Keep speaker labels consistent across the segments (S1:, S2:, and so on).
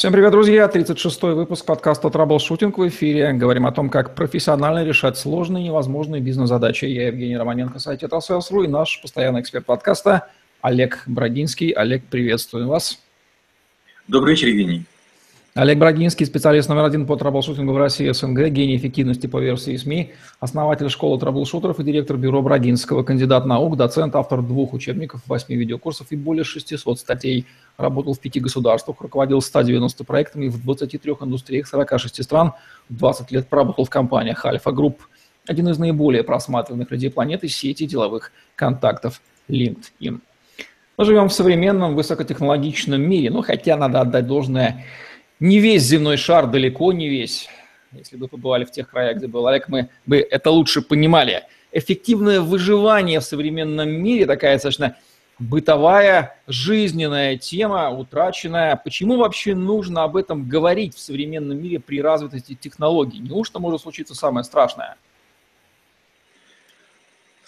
S1: Всем привет, друзья! 36-й выпуск подкаста «Траблшутинг» в эфире. Говорим о том, как профессионально решать сложные и невозможные бизнес-задачи. Я Евгений Романенко, сайт «tetrasales.ru» и наш постоянный эксперт подкаста Олег Брагинский. Олег, приветствую вас.
S2: Добрый вечер, Евгений.
S1: Олег Брагинский, специалист номер один по траблшутингу в России СНГ, гений эффективности по версии СМИ, основатель школы траблшутеров и директор бюро Брагинского, кандидат наук, доцент, автор двух учебников, восьми видеокурсов и более 600 статей. Работал в пяти государствах, руководил 190 проектами в 23 индустриях 46 стран, 20 лет проработал в компаниях Альфа Групп. Один из наиболее просматриваемых людей планеты сети деловых контактов LinkedIn. Мы живем в современном высокотехнологичном мире, ну хотя надо отдать должное – не весь земной шар, далеко не весь. Если бы побывали в тех краях, где был Олег, мы бы это лучше понимали. Эффективное выживание в современном мире, такая достаточно бытовая, жизненная тема, утраченная. Почему вообще нужно об этом говорить в современном мире при развитости технологий? Неужто может случиться самое страшное?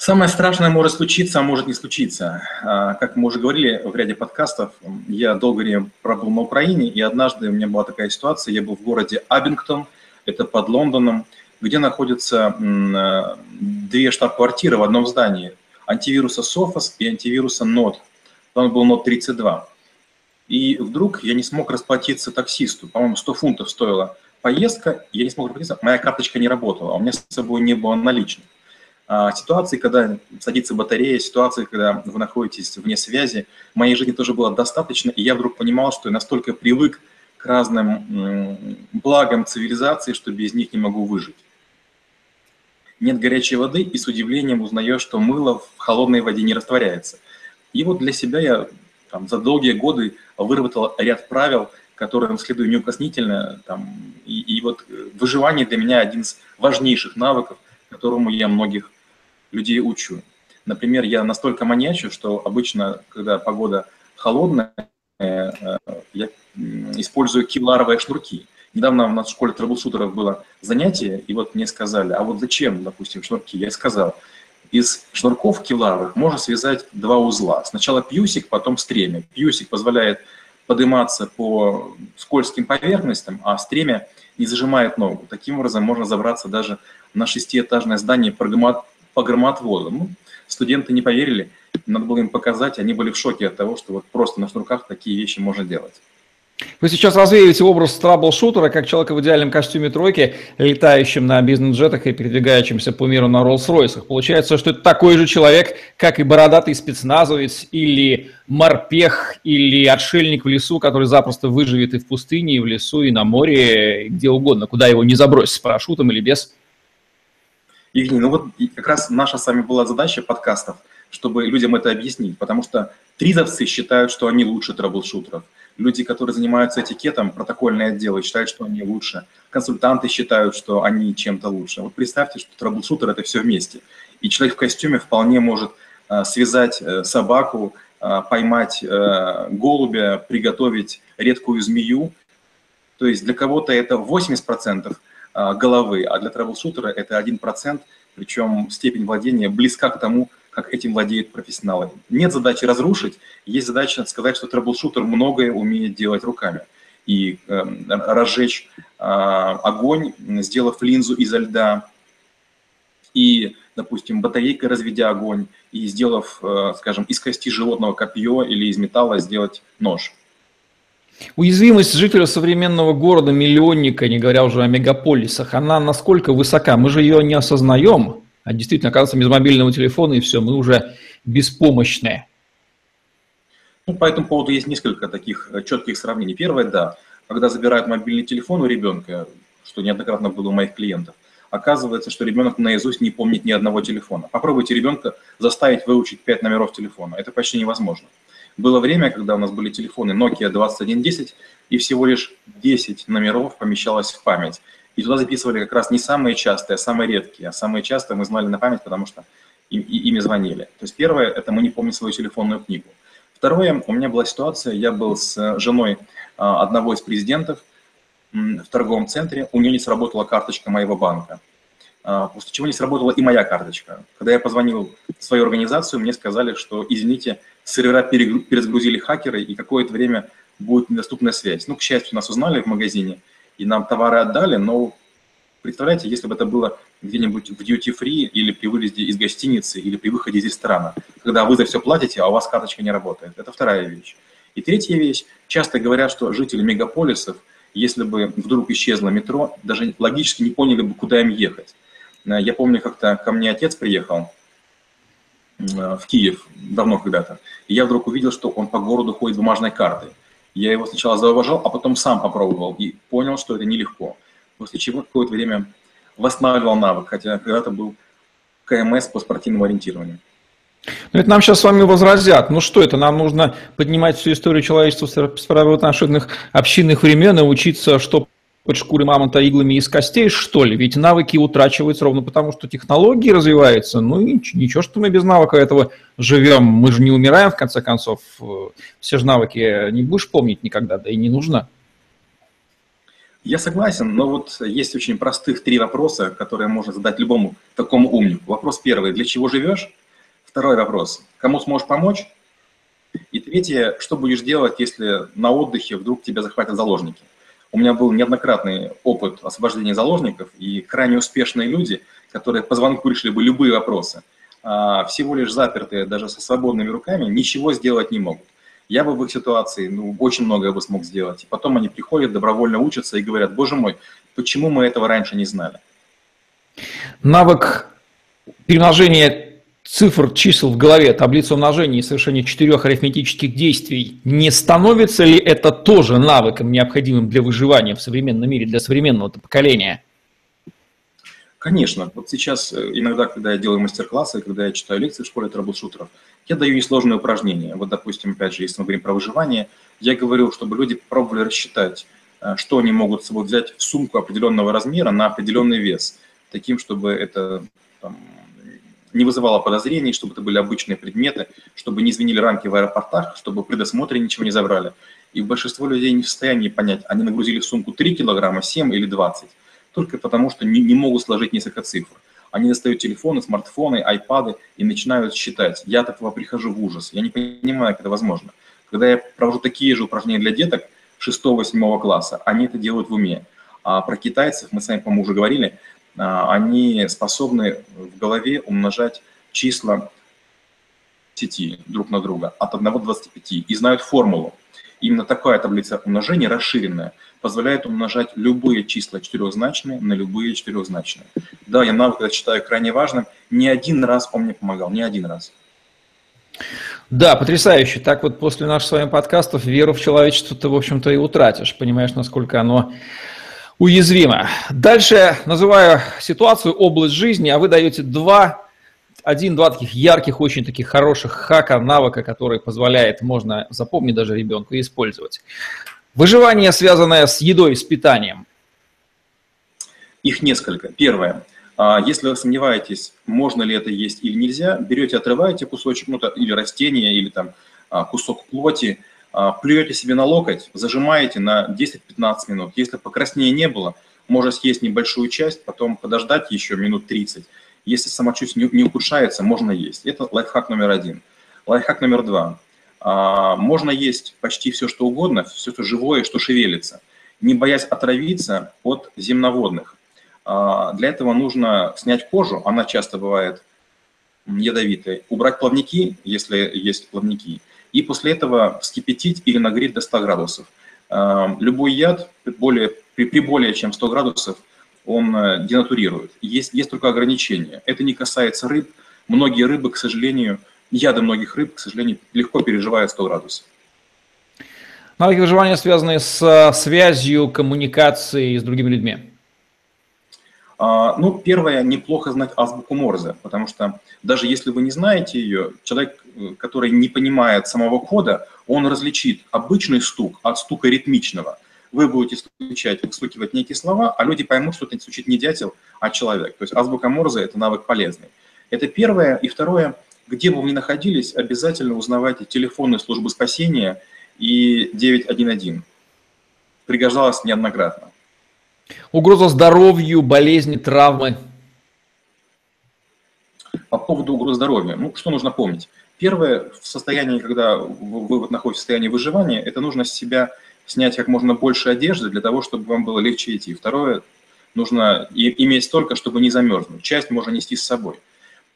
S2: Самое страшное может случиться, а может не случиться. А, как мы уже говорили в ряде подкастов, я долгое время пробыл на Украине, и однажды у меня была такая ситуация, я был в городе Абингтон, это под Лондоном, где находятся а, две штаб-квартиры в одном здании. Антивируса Sophos и антивируса Node. Там был Node 32. И вдруг я не смог расплатиться таксисту. По-моему, 100 фунтов стоила поездка, я не смог расплатиться, моя карточка не работала, а у меня с собой не было наличных. А, ситуации, когда садится батарея, ситуации, когда вы находитесь вне связи, в моей жизни тоже было достаточно, и я вдруг понимал, что я настолько привык к разным благам цивилизации, что без них не могу выжить. Нет горячей воды, и с удивлением узнаю, что мыло в холодной воде не растворяется. И вот для себя я там, за долгие годы выработал ряд правил, которым следую неукоснительно. Там, и, и вот выживание для меня один из важнейших навыков, которому я многих людей учу. Например, я настолько маньячу, что обычно, когда погода холодная, э, я использую кевларовые шнурки. Недавно у нас в школе трэблшутеров было занятие, и вот мне сказали, а вот зачем, допустим, шнурки? Я сказал, из шнурков кевларовых можно связать два узла. Сначала прусик, потом стремя. Прусик позволяет подниматься по скользким поверхностям, а стремя не зажимает ногу. Таким образом можно забраться даже на шестиэтажное здание по громотводу. Ну, студенты не поверили, надо было им показать, они были в шоке от того, что вот просто на шнурках такие вещи можно делать.
S1: Вы сейчас развеиваете образ траблшутера как человека в идеальном костюме тройки, летающим на бизнес-джетах и передвигающимся по миру на Роллс-Ройсах. Получается, что это такой же человек, как и бородатый спецназовец или морпех или отшельник в лесу, который запросто выживет и в пустыне, и в лесу, и на море, и где угодно, куда его не забросить, с парашютом или без.
S2: Евгений, ну вот как раз наша с вами была задача подкастов, чтобы людям это объяснить, потому что тризовцы считают, что они лучше трэблшутеров. Люди, которые занимаются этикетом, протокольные отделы, считают, что они лучше. Консультанты считают, что они чем-то лучше. Вот представьте, что трэблшутер – это все вместе. И человек в костюме вполне может э, связать э, собаку, э, поймать голубя, приготовить редкую змею. То есть для кого-то это 80% а, головы, а для трэблшутера это 1%, причем степень владения близка к тому, как этим владеют профессионалы. Нет задачи разрушить, есть задача сказать, что трэблшутер многое умеет делать руками. И э, разжечь э, огонь, сделав линзу изо льда, и, допустим, батарейкой разведя огонь, и сделав, э, скажем, из кости животного копье или из металла сделать нож.
S1: Уязвимость жителя современного города-миллионника, не говоря уже о мегаполисах, она насколько высока? Мы же ее не осознаем, а действительно, оказывается, без мобильного телефона и все, мы уже беспомощные.
S2: Ну, по этому поводу есть несколько таких э, четких сравнений. Первое, да, когда забирают мобильный телефон у ребенка, что неоднократно было у моих клиентов, оказывается, что ребенок наизусть не помнит ни одного телефона. Попробуйте ребенка заставить выучить 5 номеров телефона. Это почти невозможно. Было время, когда у нас были телефоны Nokia 2110, и всего лишь 10 номеров помещалось в память. И туда записывали как раз не самые частые, а самые редкие. А самые частые мы знали на память, потому что им, ими звонили. То есть первое – это мы не помним свою телефонную книгу. Второе, у меня была ситуация, я был с женой а, одного из президентов в торговом центре, у нее не сработала карточка моего банка. А, после чего не сработала и моя карточка. Когда я позвонил в свою организацию, мне сказали, что, извините, сервера перезагрузили хакеры, и какое-то время будет недоступная связь. Ну, к счастью, нас узнали в магазине, и нам товары отдали, но представляете, если бы это было где-нибудь в duty-free или при выезде из гостиницы, или при выходе из ресторана, когда вы за все платите, а у вас карточка не работает. Это вторая вещь. И третья вещь. Часто говорят, что жители мегаполисов, если бы вдруг исчезло метро, даже логически не поняли бы, куда им ехать. Э, я помню, как-то ко мне отец приехал в Киев давно когда-то, и я вдруг увидел, что он по городу ходит бумажной картой. Я его сначала зауважал, а потом сам попробовал и понял, что это нелегко. После чего какое-то время восстанавливал навык, хотя когда-то был КМС по спортивному ориентированию.
S1: Но это нам сейчас с вами возразят. Ну что это, нам нужно поднимать всю историю человечества с правоотношенных общинных времен и учиться, что под шкурой мамонта иглами из костей, что ли? Ведь навыки утрачиваются ровно потому, что технологии развиваются. Ну и ничего, что мы без навыка этого живем. Мы же не умираем, в конце концов. Все же навыки не будешь помнить никогда, да и не нужно.
S2: Я согласен, но вот есть очень простых три вопроса, которые можно задать любому такому умнику. Вопрос первый, для чего живешь? Второй вопрос, кому сможешь помочь? И третье, что будешь делать, если на отдыхе вдруг тебя захватят заложники? У меня был неоднократный опыт освобождения заложников, и крайне успешные люди, которые по звонку решили бы любые вопросы, а, всего лишь запертые, даже со свободными руками, ничего сделать не могут. Я бы в их ситуации ну, очень многое бы смог сделать. И потом они приходят, добровольно учатся и говорят, боже мой, почему мы этого раньше не знали?
S1: Навык перемножения цифр, чисел в голове, таблица умножения и совершения четырех арифметических действий, не становится ли это тоже навыком, необходимым для выживания в современном мире, для современного поколения?
S2: Конечно. Вот сейчас э, иногда, когда я делаю мастер-классы, когда я читаю лекции в школе трэблшутеров, я даю несложные упражнения. Вот, допустим, опять же, если мы говорим про выживание, я говорю, чтобы люди пробовали рассчитать, э, что они могут с собой взять в сумку определенного размера на определенный вес, таким, чтобы это там, не вызывало подозрений, чтобы это были обычные предметы, чтобы не звенели рамки в аэропортах, чтобы при досмотре ничего не забрали. И большинство людей не в состоянии понять, они нагрузили в сумку 3 килограмма, 7 или 20, только потому что не, не могут сложить несколько цифр. Они достают телефоны, смартфоны, айпады и начинают считать. Я от этого прихожу в ужас. Я не понимаю, как это возможно. Когда я провожу такие же упражнения для деток 6-8 класса, они это делают в уме. А про китайцев мы с вами, по-моему, уже говорили – они способны в голове умножать числа сети друг на друга от 1 до 25 и знают формулу. Именно такая таблица умножения, расширенная, позволяет умножать любые числа четырехзначные на любые четырехзначные. Да, я навык это считаю крайне важным. Не один раз он мне помогал, не один раз.
S1: Да, потрясающе. Так вот после наших с вами подкастов веру в человечество ты, в общем-то, и утратишь. Понимаешь, насколько оно уязвимо. Дальше называю ситуацию область жизни, а вы даете два, один-два таких ярких, очень таких хороших хака, навыка, который позволяет, можно запомнить даже ребенку, использовать. Выживание, связанное с едой, с питанием.
S2: Их несколько. Первое. А, если вы сомневаетесь, можно ли это есть или нельзя, берете, отрываете кусочек, ну, или растение, или там а, кусок плоти, плюете себе на локоть, зажимаете на 10-15 минут. Если покраснения не было, можно съесть небольшую часть, потом подождать еще минут 30. Если самочувствие не ухудшается, можно есть. Это лайфхак номер один. Лайфхак номер два. А, можно есть почти все, что угодно, все, что живое, что шевелится, не боясь отравиться от земноводных. А, для этого нужно снять кожу, она часто бывает ядовитой, убрать плавники, если есть плавники – и после этого вскипятить или нагреть до 100 градусов. Эм, любой яд более, при, при более чем 100 градусов он э, денатурирует. Есть, есть только ограничения. Это не касается рыб. Многие рыбы, к сожалению, яды многих рыб, к сожалению, легко переживают 100 градусов.
S1: Навыки выживания связаны с э, связью, коммуникацией с другими людьми.
S2: А, ну, первое, неплохо знать азбуку Морзе, потому что даже если вы не знаете ее, человек, э, который не понимает самого кода, он различит обычный стук от стука ритмичного. Вы будете стучать, выстукивать некие слова, а люди поймут, что это стучит не дятел, а человек. То есть азбука Морзе – это навык полезный. Это первое. И второе, где бы вы ни находились, обязательно узнавайте телефонные службы спасения и 911. Пригождалось неоднократно.
S1: Угроза здоровью, болезни, травмы.
S2: По поводу угроз здоровья. Ну, что нужно помнить? Первое, в состоянии, когда вы находитесь в состоянии выживания, это нужно с себя снять как можно больше одежды для того, чтобы вам было легче идти. Второе, нужно иметь столько, чтобы не замерзнуть. Часть можно нести с собой.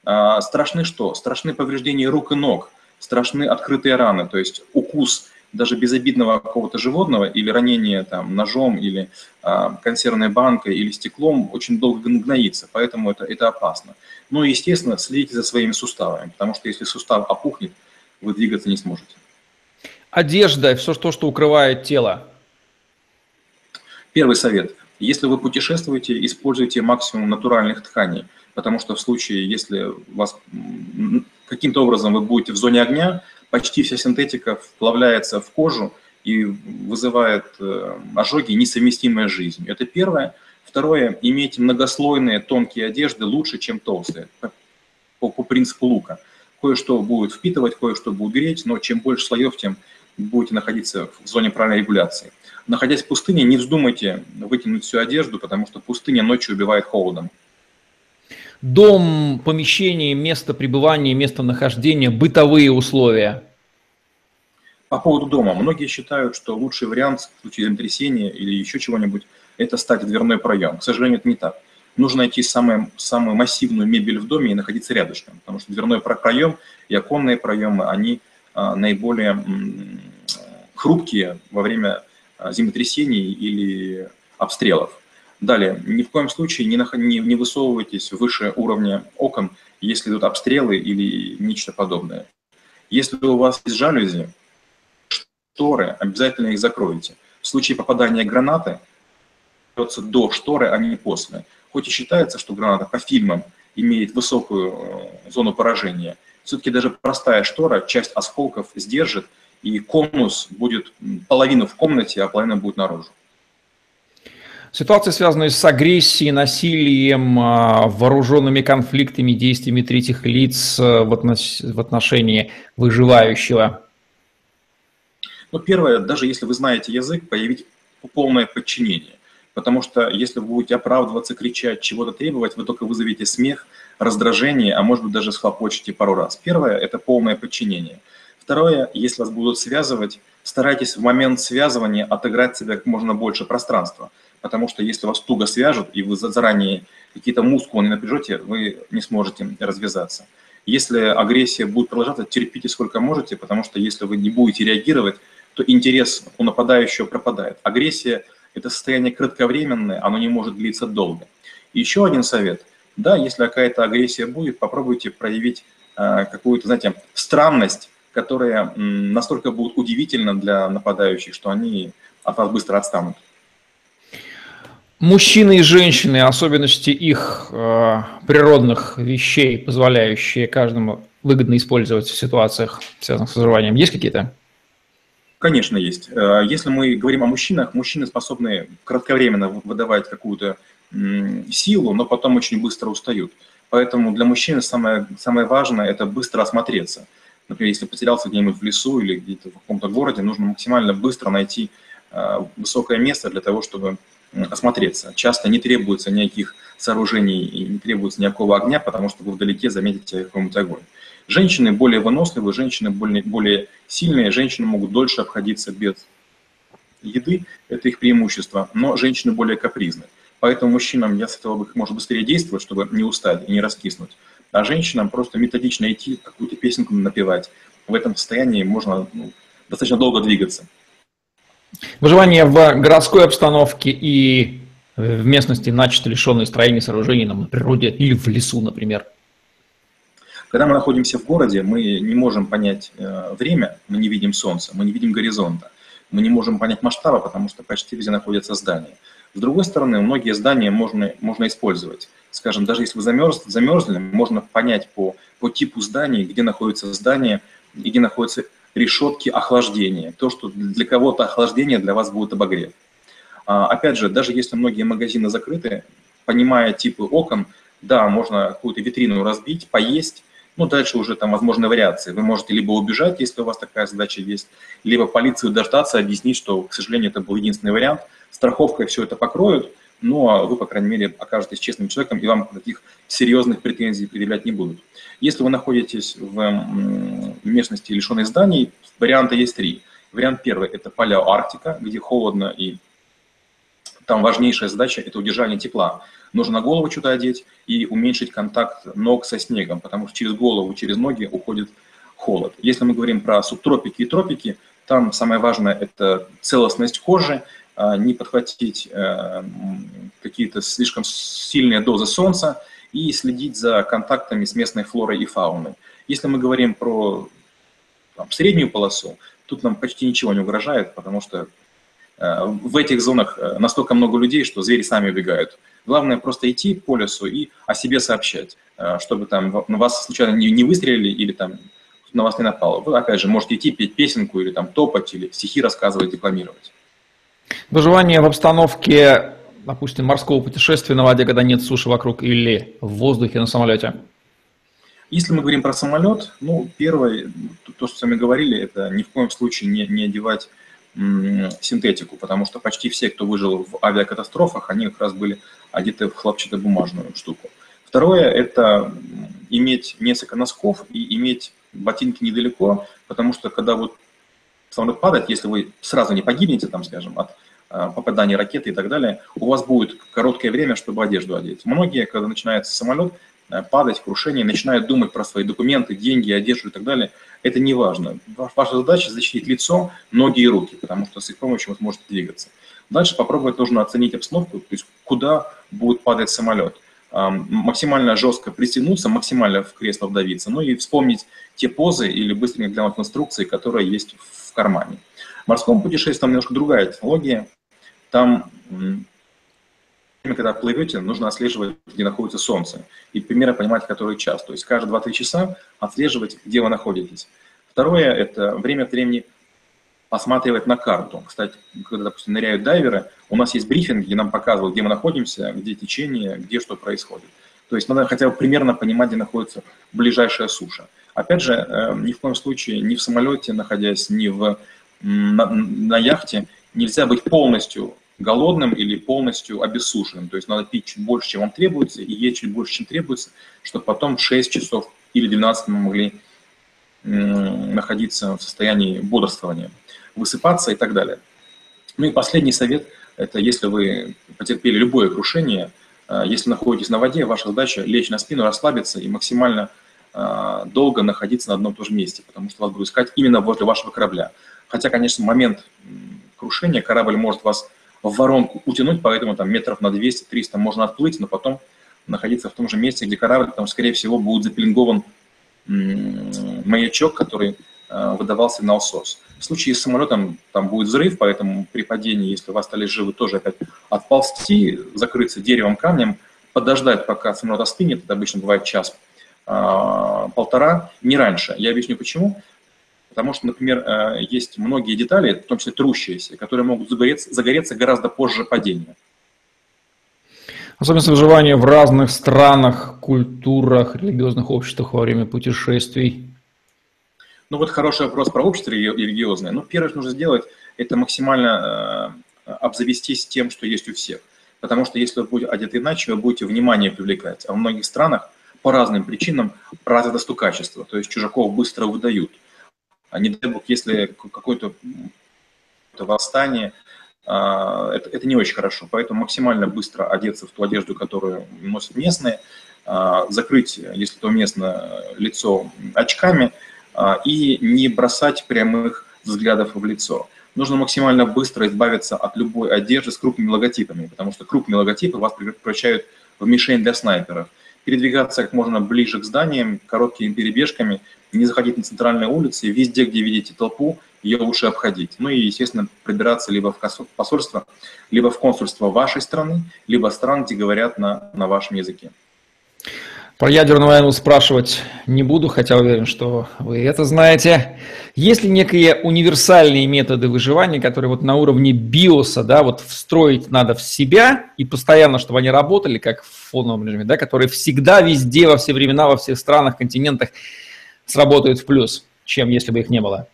S2: А, страшны что? Страшны повреждения рук и ног, страшны открытые раны, то есть укус даже безобидного какого-то животного или ранение там, ножом или а, консервной банкой или стеклом очень долго гноится, поэтому это, это опасно. Ну и, естественно, следите за своими суставами, потому что если сустав опухнет, вы двигаться не сможете.
S1: Одежда, все то, что укрывает тело.
S2: Первый совет. Если вы путешествуете, используйте максимум натуральных тканей, потому что в случае, если вас каким-то образом вы будете в зоне огня, почти вся синтетика вплавляется в кожу и вызывает э, ожоги, несовместимые с жизнью. Это первое. Второе, иметь многослойные тонкие одежды лучше, чем толстые, по, по принципу лука. Кое-что будет впитывать, кое-что будет греть, но чем больше слоев, тем будете находиться в зоне правильной регуляции. Находясь в пустыне, не вздумайте вытянуть всю одежду, потому что пустыня ночью убивает холодом.
S1: Дом, помещение, место пребывания, место нахождения, бытовые условия.
S2: По поводу дома. Многие считают, что лучший вариант в случае землетрясения или еще чего-нибудь – это стать дверной проем. К сожалению, это не так. Нужно найти самую, самую массивную мебель в доме и находиться рядышком, потому что дверной проем и оконные проемы, они а, наиболее хрупкие во время а, землетрясений или обстрелов. Далее, ни в коем случае не, не, не высовывайтесь выше уровня окон, если идут обстрелы или нечто подобное. Если у вас есть жалюзи, шторы, обязательно их закройте. В случае попадания гранаты, до шторы, а не после. Хоть и считается, что граната по фильмам имеет высокую э, зону поражения, все-таки даже простая штора часть осколков сдержит, и конус будет половину в комнате, а половина будет наружу.
S1: Ситуации, связанные с агрессией, насилием, а, вооруженными конфликтами, действиями третьих лиц э, в, отношении выживающего.
S2: Ну, первое, даже если вы знаете язык, появить полное подчинение. Потому что если вы будете оправдываться, кричать, чего-то требовать, вы только вызовете смех, раздражение, а может быть даже схлопочете пару раз. Первое – это полное подчинение. Второе, если вас будут связывать, старайтесь в момент связывания отыграть себе как можно больше пространства. Потому что если вас туго свяжут, и вы заранее какие-то мускулы не напряжете, вы не сможете развязаться. Если агрессия будет продолжаться, терпите сколько можете, потому что если вы не будете реагировать, то интерес у нападающего пропадает. Агрессия – это состояние кратковременное, оно не может длиться долго. Еще один совет. Да, если какая-то агрессия будет, попробуйте проявить э, какую-то, знаете, странность, которая настолько будет удивительна для нападающих, что они от вас быстро отстанут.
S1: Мужчины и женщины, особенности их э, природных вещей, позволяющие каждому выгодно использовать в ситуациях, связанных с выживанием, есть какие-то?
S2: Конечно, есть. Э, если мы говорим о мужчинах, мужчины способны кратковременно выдавать какую-то силу, но потом очень быстро устают. Поэтому для мужчины самое, самое важное – это быстро осмотреться. Например, если потерялся где-нибудь в лесу или где-то в каком-то городе, нужно максимально быстро найти э, высокое место для того, чтобы осмотреться. Часто не требуется никаких сооружений и не требуется никакого огня, потому что вы вдалеке заметите какой-нибудь огонь. Женщины более выносливые, женщины более, более сильные, женщины могут дольше обходиться без еды, это их преимущество, но женщины более капризны. Поэтому мужчинам я советовал бы как можно быстрее действовать, чтобы не устать и не раскиснуть. А женщинам просто методично идти, какую-то песенку напевать. В этом состоянии можно ну, достаточно долго двигаться.
S1: Выживание в городской обстановке и в местности, начисто лишенной строений, сооружений, на природе или в лесу, например –
S2: когда мы находимся в городе, мы не можем понять э, время, мы не видим солнца, мы не видим горизонта, мы не можем понять масштаба, потому что почти везде находятся здания. С другой стороны, многие здания можно, можно использовать. Скажем, даже если вы замерз, замерзли, можно понять по, по типу зданий, где находится здание и где находятся решетки охлаждения. То, что для кого-то охлаждение, для вас будет обогрев. А, опять же, даже если многие магазины закрыты, понимая типы окон, да, можно какую-то витрину разбить, поесть, ну, дальше уже там возможны вариации. Вы можете либо убежать, если у вас такая задача есть, либо полицию дождаться, объяснить, что, к сожалению, это был единственный вариант. Страховкой все это покроют, но вы, по крайней мере, окажетесь честным человеком, и вам таких серьезных претензий предъявлять не будут. Если вы находитесь в местности, лишенной зданий, варианты есть три. Вариант первый – это поля Арктика, где холодно и там важнейшая задача – это удержание тепла. Нужно голову что-то одеть и уменьшить контакт ног со снегом, потому что через голову, через ноги уходит холод. Если мы говорим про субтропики и тропики, там самое важное – это целостность кожи, а, не подхватить э, какие-то слишком сильные дозы солнца и следить за контактами с местной флорой и фауной. Если мы говорим про там, среднюю полосу, тут нам почти ничего не угрожает, потому что э, в этих зонах э, настолько много людей, что звери сами убегают. Главное просто идти по лесу и о себе сообщать, чтобы там на вас случайно не выстрелили или там на вас не напало. Вы, опять же, можете идти петь песенку или там топать, или стихи рассказывать, декламировать.
S1: Выживание в обстановке, допустим, морского путешествия на воде, когда нет суши вокруг, или в воздухе на самолете?
S2: Если мы говорим про самолет, ну, первое, то, что с вами говорили, это ни в коем случае не, не одевать синтетику, потому что почти все, кто выжил в авиакатастрофах, они как раз были одеты в хлопчатобумажную штуку. Второе – это иметь несколько носков и иметь ботинки недалеко, потому что когда вот самолет падает, если вы сразу не погибнете, там, скажем, от а, попадания ракеты и так далее, у вас будет короткое время, чтобы одежду одеть. Многие, когда начинается самолет э, падать, крушение, начинают думать про свои документы, деньги, одежду и так далее. Это не важно. Ваша задача защитить лицо, ноги и руки, потому что с их помощью вы сможете двигаться. Дальше попробовать нужно оценить обстановку, то есть куда будет падать самолет максимально жестко пристегнуться, максимально в кресло вдавиться, ну и вспомнить те позы или быстренько глянуть инструкции, которые есть в кармане. В морском путешествии там немножко другая технология. Там, когда плывете, нужно отслеживать, где находится солнце, и примерно понимать, который час. То есть каждые 2-3 часа отслеживать, где вы находитесь. Второе – это время от времени посматривать на карту. Кстати, когда, допустим, ныряют дайверы, у нас есть брифинг, где нам показывают, где мы находимся, где течение, где что происходит. То есть надо хотя бы примерно понимать, где находится ближайшая суша. Опять же, э, ни в коем случае ни в самолете, находясь, ни в, на, на яхте, нельзя быть полностью голодным или полностью обессушенным. То есть надо пить чуть больше, чем вам требуется, и есть чуть больше, чем требуется, чтобы потом 6 часов или 12 мы могли находиться в состоянии бодрствования высыпаться и так далее. Ну и последний совет – это если вы потерпели любое крушение, э, если находитесь на воде, ваша задача – лечь на спину, расслабиться и максимально э, долго находиться на одном и том же месте, потому что вас будут искать именно возле вашего корабля. Хотя, конечно, момент крушения корабль может вас в воронку утянуть, поэтому там метров на 200-300 можно отплыть, но потом находиться в том же месте, где корабль, там, скорее всего, будет запеленгован маячок, который выдавал сигнал СОС. В случае с самолетом там будет взрыв, поэтому при падении, если вы остались живы, тоже опять отползти, закрыться деревом, камнем, подождать, пока самолет остынет, это обычно бывает час, а, полтора, не раньше. Я объясню почему. Потому что, например, э, есть многие детали, в том числе трущиеся, которые могут загореться, загореться гораздо позже падения.
S1: Особенность выживания в разных странах, культурах, религиозных обществах во время путешествий.
S2: Ну вот хороший вопрос про общество религиозное. Ну, первое, что нужно сделать, это максимально э, обзавестись тем, что есть у всех. Потому что если вы будете одеты иначе, вы будете внимание привлекать. А в многих странах по разным причинам развито стукачество. То есть чужаков быстро выдают. А не дай бог, если какое-то восстание, э, это, это не очень хорошо. Поэтому максимально быстро одеться в ту одежду, которую носят местные, э, закрыть, если то уместно, лицо очками – а, и не бросать прямых взглядов в лицо. Нужно максимально быстро избавиться от любой одежды с крупными логотипами, потому что крупные логотипы вас превращают в мишень для снайперов. Передвигаться как можно ближе к зданиям, короткими перебежками, не заходить на центральные улицы, везде, где видите толпу, ее лучше обходить. Ну и, естественно, пробираться либо в посольство, либо в консульство вашей страны, либо стран, где говорят на, на вашем языке.
S1: Про ядерную войну спрашивать не буду, хотя уверен, что вы это знаете. Есть ли некие универсальные методы выживания, которые вот на уровне биоса, да, вот встроить надо в себя и постоянно, чтобы они работали, как в фоновом режиме, да, которые всегда, везде, во все времена, во всех странах, континентах сработают в плюс, чем если бы их не было?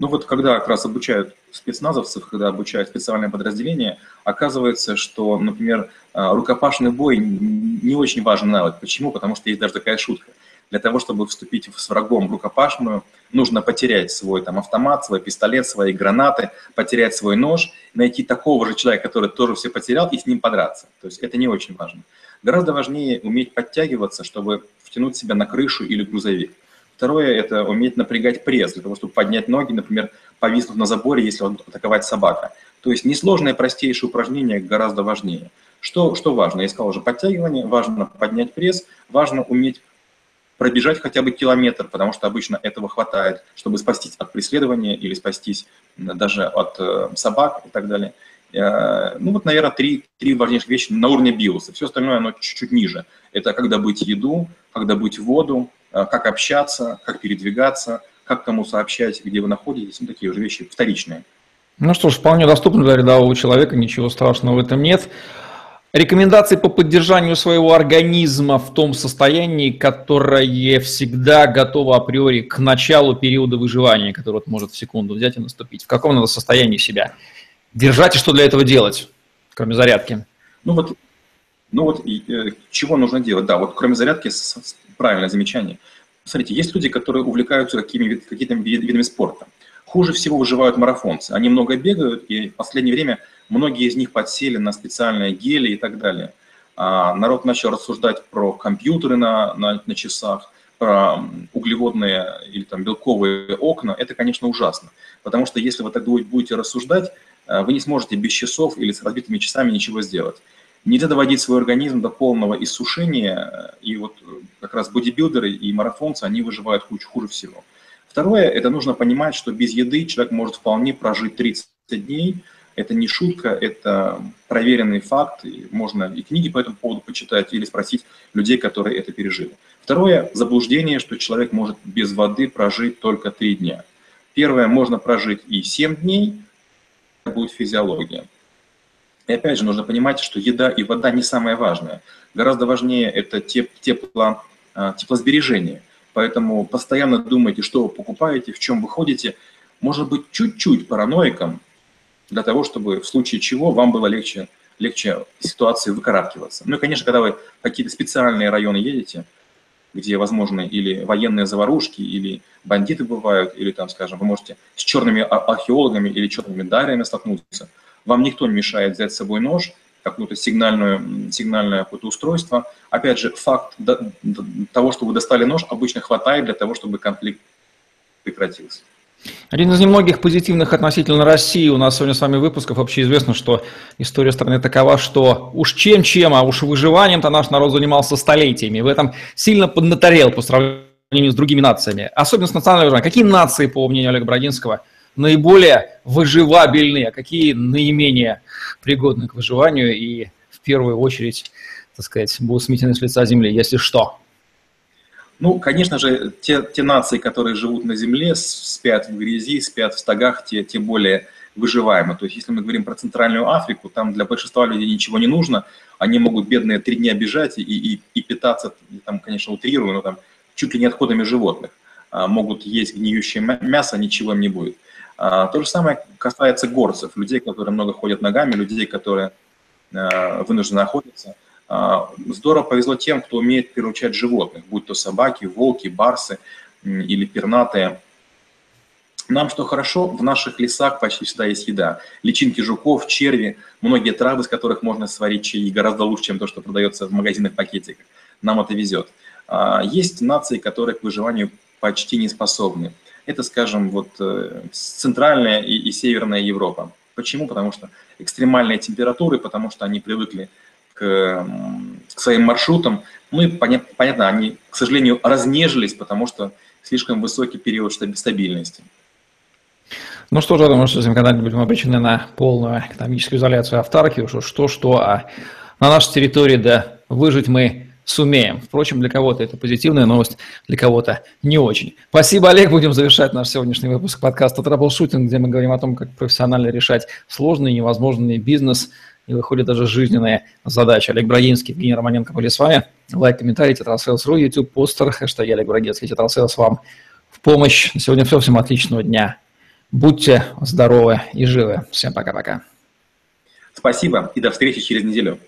S2: Ну вот когда как раз обучают спецназовцев, когда обучают специальное подразделение, оказывается, что, например, а, рукопашный бой не очень важен навык. Почему? Потому что есть даже такая шутка. Для того, чтобы вступить с врагом в рукопашную, нужно потерять свой там, автомат, свой пистолет, свои гранаты, потерять свой нож, найти такого же человека, который тоже все потерял, и с ним подраться. То есть это не очень важно. Гораздо важнее уметь подтягиваться, чтобы втянуть себя на крышу или грузовик. Второе – это уметь напрягать пресс, для того, чтобы поднять ноги, например, повиснув на заборе, если он атаковать собака. То есть несложное, простейшее упражнение гораздо важнее. Что, что важно? Я сказал уже подтягивание, важно поднять пресс, важно уметь пробежать хотя бы километр, потому что обычно этого хватает, чтобы спастись от преследования или спастись даже от э, собак и так далее. Э, ну вот, наверное, три, три важнейших вещи на уровне биоса. Все остальное, оно чуть-чуть ниже. Это как добыть еду, как добыть воду, как общаться, как передвигаться, как кому сообщать, где вы находитесь. Ну, такие уже вещи вторичные.
S1: Ну что ж, вполне доступно для рядового человека, ничего страшного в этом нет. Рекомендации по поддержанию своего организма в том состоянии, которое всегда готово априори к началу периода выживания, который вот может в секунду взять и наступить. В каком надо состоянии себя держать и что для этого делать, кроме зарядки?
S2: Ну вот, ну вот э, чего нужно делать? Да, вот кроме зарядки, с, с, правильное замечание. Смотрите, есть люди, которые увлекаются какими, какими-то видами спорта. Хуже всего выживают марафонцы. Они много бегают, и в последнее время Многие из них подсели на специальные гели и так далее. А народ начал рассуждать про компьютеры на, на, на часах, про углеводные или там белковые окна. Это, конечно, ужасно. Потому что если вы так будете рассуждать, э, вы не сможете без часов или с разбитыми часами ничего сделать. Нельзя доводить свой организм до полного иссушения, и вот э, как раз бодибилдеры и марафонцы, они выживают хуже, хуже всего. Второе, это нужно понимать, что без еды человек может вполне прожить 30 дней, это не шутка, это проверенный факт, и можно и книги по этому поводу почитать или спросить людей, которые это пережили. Второе – заблуждение, что человек может без воды прожить только три дня. Первое – можно прожить и 7 дней, это будет физиология. И опять же, нужно понимать, что еда и вода не самое важное. Гораздо важнее это теп тепло, а, теплосбережение. Поэтому постоянно думайте, что вы покупаете, в чем вы ходите. Может быть, чуть-чуть параноиком, для того, чтобы в случае чего вам было легче, легче ситуации выкарабкиваться. Ну и, конечно, когда вы в какие-то специальные районы едете, где возможны или военные заварушки, или бандиты бывают, или там, скажем, вы можете с черными археологами или черными дариями столкнуться, вам никто не мешает взять с собой нож, какое-то сигнальное, сигнальное какое-то устройство. Опять же, факт того, что вы достали нож, обычно хватает для того, чтобы конфликт прекратился.
S1: Один из немногих позитивных относительно России у нас сегодня с вами выпусков общеизвестно, что история страны такова, что уж чем-чем, а уж выживанием-то наш народ занимался столетиями. В этом сильно поднаторел по сравнению с другими нациями. Особенно с национальным выживанием. Какие нации, по мнению Олега Брагинского, наиболее выживабельные, а какие наименее пригодны к выживанию и в первую очередь, так сказать, будут сметены с лица земли, если что?
S2: Ну, конечно же, те, те нации, которые живут на земле, спят в грязи, спят в стогах, те, те более выживаемы. То есть, если мы говорим про Центральную Африку, там для большинства людей ничего не нужно, они могут бедные три дня бежать и, и, и питаться, там, конечно, утрирую, но там чуть ли не отходами животных. А, могут есть гниющее мясо, ничего им не будет. А, то же самое касается горцев, людей, которые много ходят ногами, людей, которые а, вынуждены охотиться – а, здорово повезло тем, кто умеет приручать животных, будь то собаки, волки, барсы или пернатые. Нам что хорошо, в наших лесах почти всегда есть еда. Личинки жуков, черви, многие травы, из которых можно сварить чаи, гораздо лучше, чем то, что продается в магазинных пакетиках. Нам это везет. А, есть нации, которые к выживанию почти не способны. Это, скажем, вот э, центральная и, и северная Европа. Почему? Потому что экстремальные температуры, потому что они привыкли к, к своим маршрутам. Ну и понятно, они, к сожалению, разнежились, потому что слишком высокий период стабильности.
S1: Ну что же, я думаю, что если мы когда-нибудь будем обречены на полную экономическую изоляцию автарки, что что-что, а на нашей территории, да, выжить мы сумеем. Впрочем, для кого-то это позитивная новость, для кого-то не очень. Спасибо, Олег. Будем завершать наш сегодняшний выпуск подкаста «Траблшутинг», где мы говорим о том, как профессионально решать сложные, невозможные бизнес и выходит даже жизненная задача. Олег Брагинский, Евгений Романенко были с вами. Лайк, комментарий, tetrasales.ru, YouTube, постер, хэштег Олег Брагинский, TetraSales вам в помощь. На сегодня все. Всем отличного дня. Будьте здоровы и живы. Всем пока-пока.
S2: Спасибо и до встречи через неделю.